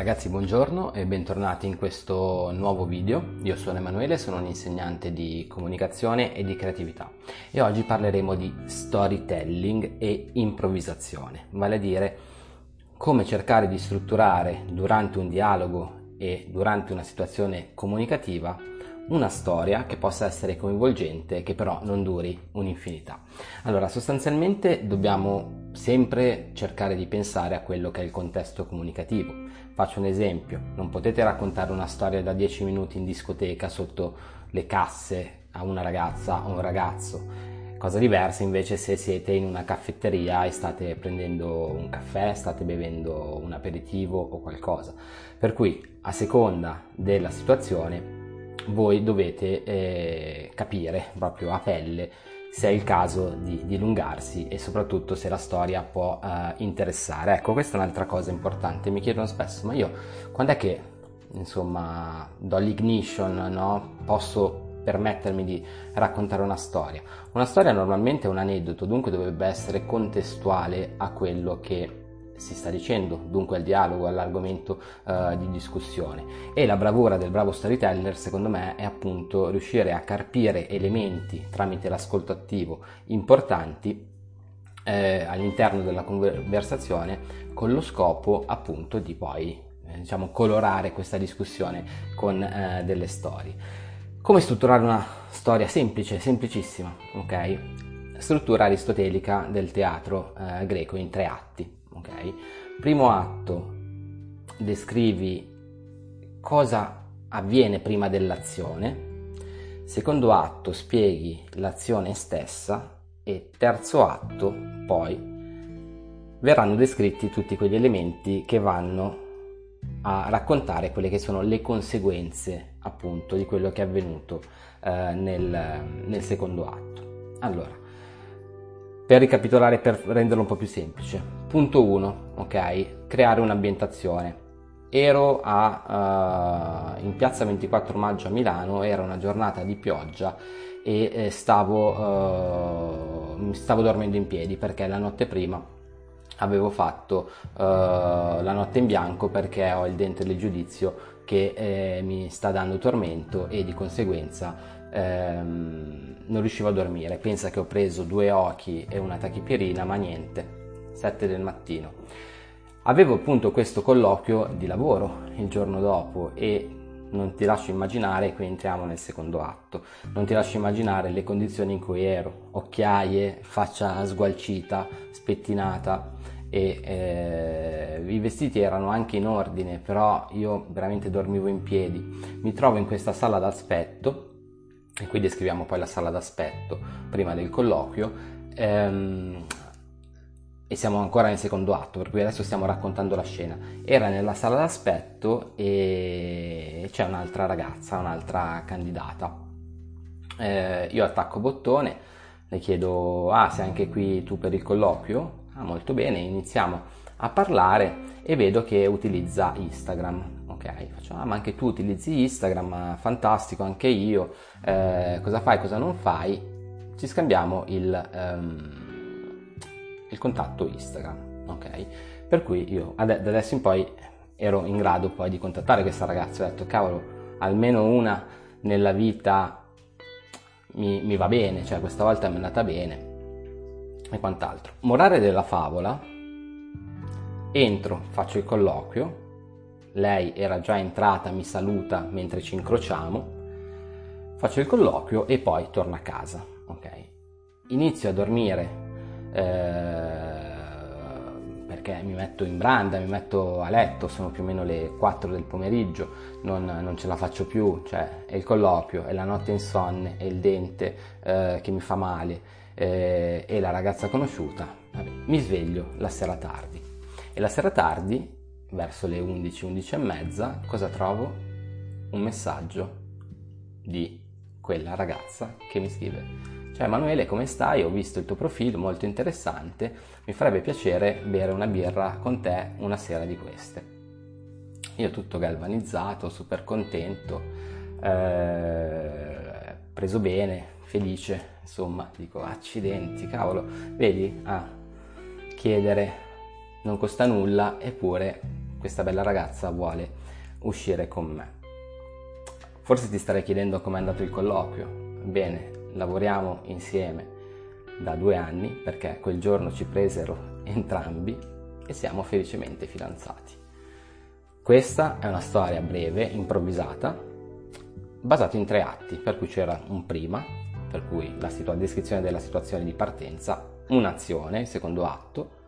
Ragazzi buongiorno e bentornati in questo nuovo video. Io sono Emanuele, sono un insegnante di comunicazione e di creatività e oggi parleremo di storytelling e improvvisazione, vale a dire come cercare di strutturare durante un dialogo e durante una situazione comunicativa una storia che possa essere coinvolgente, che però non duri un'infinità. Allora, sostanzialmente dobbiamo sempre cercare di pensare a quello che è il contesto comunicativo. Faccio un esempio, non potete raccontare una storia da 10 minuti in discoteca sotto le casse a una ragazza o un ragazzo. Cosa diversa invece se siete in una caffetteria e state prendendo un caffè, state bevendo un aperitivo o qualcosa. Per cui, a seconda della situazione, voi dovete eh, capire proprio a pelle se è il caso di dilungarsi e soprattutto se la storia può uh, interessare. Ecco, questa è un'altra cosa importante. Mi chiedono spesso, ma io quando è che insomma do l'ignition, no? Posso permettermi di raccontare una storia. Una storia normalmente è un aneddoto, dunque dovrebbe essere contestuale a quello che si sta dicendo, dunque al dialogo, all'argomento uh, di discussione. E la bravura del bravo storyteller, secondo me, è appunto riuscire a carpire elementi tramite l'ascolto attivo importanti eh, all'interno della conversazione con lo scopo appunto di poi eh, diciamo colorare questa discussione con eh, delle storie. Come strutturare una storia semplice, semplicissima, ok? Struttura aristotelica del teatro eh, greco in tre atti ok? Primo atto, descrivi cosa avviene prima dell'azione. Secondo atto, spieghi l'azione stessa. E terzo atto, poi, verranno descritti tutti quegli elementi che vanno a raccontare quelle che sono le conseguenze appunto di quello che è avvenuto eh, nel, nel secondo atto. Allora, per ricapitolare, per renderlo un po' più semplice. Punto 1, ok? Creare un'ambientazione. Ero a, uh, in piazza 24 maggio a Milano, era una giornata di pioggia e eh, stavo, uh, stavo dormendo in piedi perché la notte prima avevo fatto uh, la notte in bianco perché ho il dente del giudizio che eh, mi sta dando tormento e di conseguenza ehm, non riuscivo a dormire. Pensa che ho preso due occhi e una tachipirina, ma niente, 7 del mattino. Avevo appunto questo colloquio di lavoro il giorno dopo e non ti lascio immaginare, qui entriamo nel secondo atto, non ti lascio immaginare le condizioni in cui ero, occhiaie, faccia sgualcita, spettinata e eh, i vestiti erano anche in ordine, però io veramente dormivo in piedi. Mi trovo in questa sala d'aspetto e qui descriviamo poi la sala d'aspetto prima del colloquio ehm, e siamo ancora nel secondo atto per cui adesso stiamo raccontando la scena. Era nella sala d'aspetto e c'è un'altra ragazza un'altra candidata. Eh, io attacco bottone le chiedo ah sei anche qui tu per il colloquio? Ah molto bene iniziamo a parlare e vedo che utilizza Instagram. Ok, facciamo, ah, ma anche tu utilizzi Instagram, fantastico, anche io, eh, cosa fai, cosa non fai, ci scambiamo il, um, il contatto Instagram, ok? Per cui io da adesso in poi ero in grado poi di contattare questa ragazza, ho detto cavolo, almeno una nella vita mi, mi va bene, cioè questa volta mi è andata bene e quant'altro. Morale della favola, entro, faccio il colloquio, lei era già entrata, mi saluta mentre ci incrociamo, faccio il colloquio e poi torno a casa. Okay? Inizio a dormire perché mi metto in branda, mi metto a letto, sono più o meno le 4 del pomeriggio, non, non ce la faccio più, cioè è il colloquio, è la notte insonne, è il dente eh, che mi fa male, eh, e la ragazza conosciuta. Vabbè, mi sveglio la sera tardi. E la sera tardi verso le 11, 11 e mezza, cosa trovo? Un messaggio di quella ragazza che mi scrive cioè Emanuele come stai? Ho visto il tuo profilo molto interessante, mi farebbe piacere bere una birra con te una sera di queste. Io tutto galvanizzato, super contento, eh, preso bene, felice, insomma, dico accidenti, cavolo, vedi? Ah, chiedere non costa nulla, eppure questa bella ragazza vuole uscire con me. Forse ti starei chiedendo com'è andato il colloquio. Bene, lavoriamo insieme da due anni perché quel giorno ci presero entrambi e siamo felicemente fidanzati. Questa è una storia breve, improvvisata, basata in tre atti, per cui c'era un prima, per cui la situa- descrizione della situazione di partenza, un'azione, il secondo atto,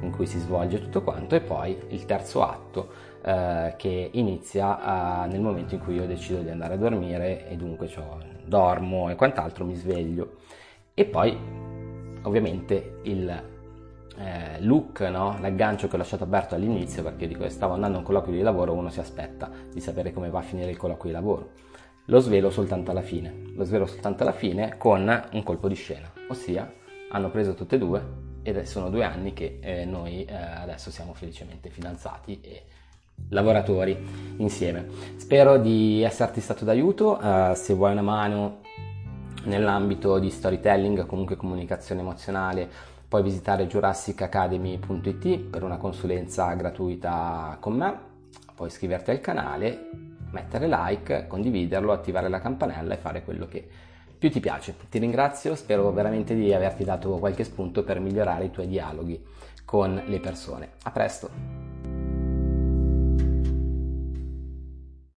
in cui si svolge tutto quanto, e poi il terzo atto eh, che inizia eh, nel momento in cui io decido di andare a dormire e dunque cioè, dormo e quant'altro, mi sveglio. E poi ovviamente il eh, look, no? l'aggancio che ho lasciato aperto all'inizio perché dico stavo andando a un colloquio di lavoro, uno si aspetta di sapere come va a finire il colloquio di lavoro. Lo svelo soltanto alla fine, lo svelo soltanto alla fine con un colpo di scena, ossia hanno preso tutte e due ed sono due anni che eh, noi eh, adesso siamo felicemente fidanzati e lavoratori insieme. Spero di esserti stato d'aiuto, uh, se vuoi una mano nell'ambito di storytelling, comunque comunicazione emozionale, puoi visitare jurassicacademy.it per una consulenza gratuita con me, puoi iscriverti al canale, mettere like, condividerlo, attivare la campanella e fare quello che più ti piace. Ti ringrazio, spero veramente di averti dato qualche spunto per migliorare i tuoi dialoghi con le persone. A presto!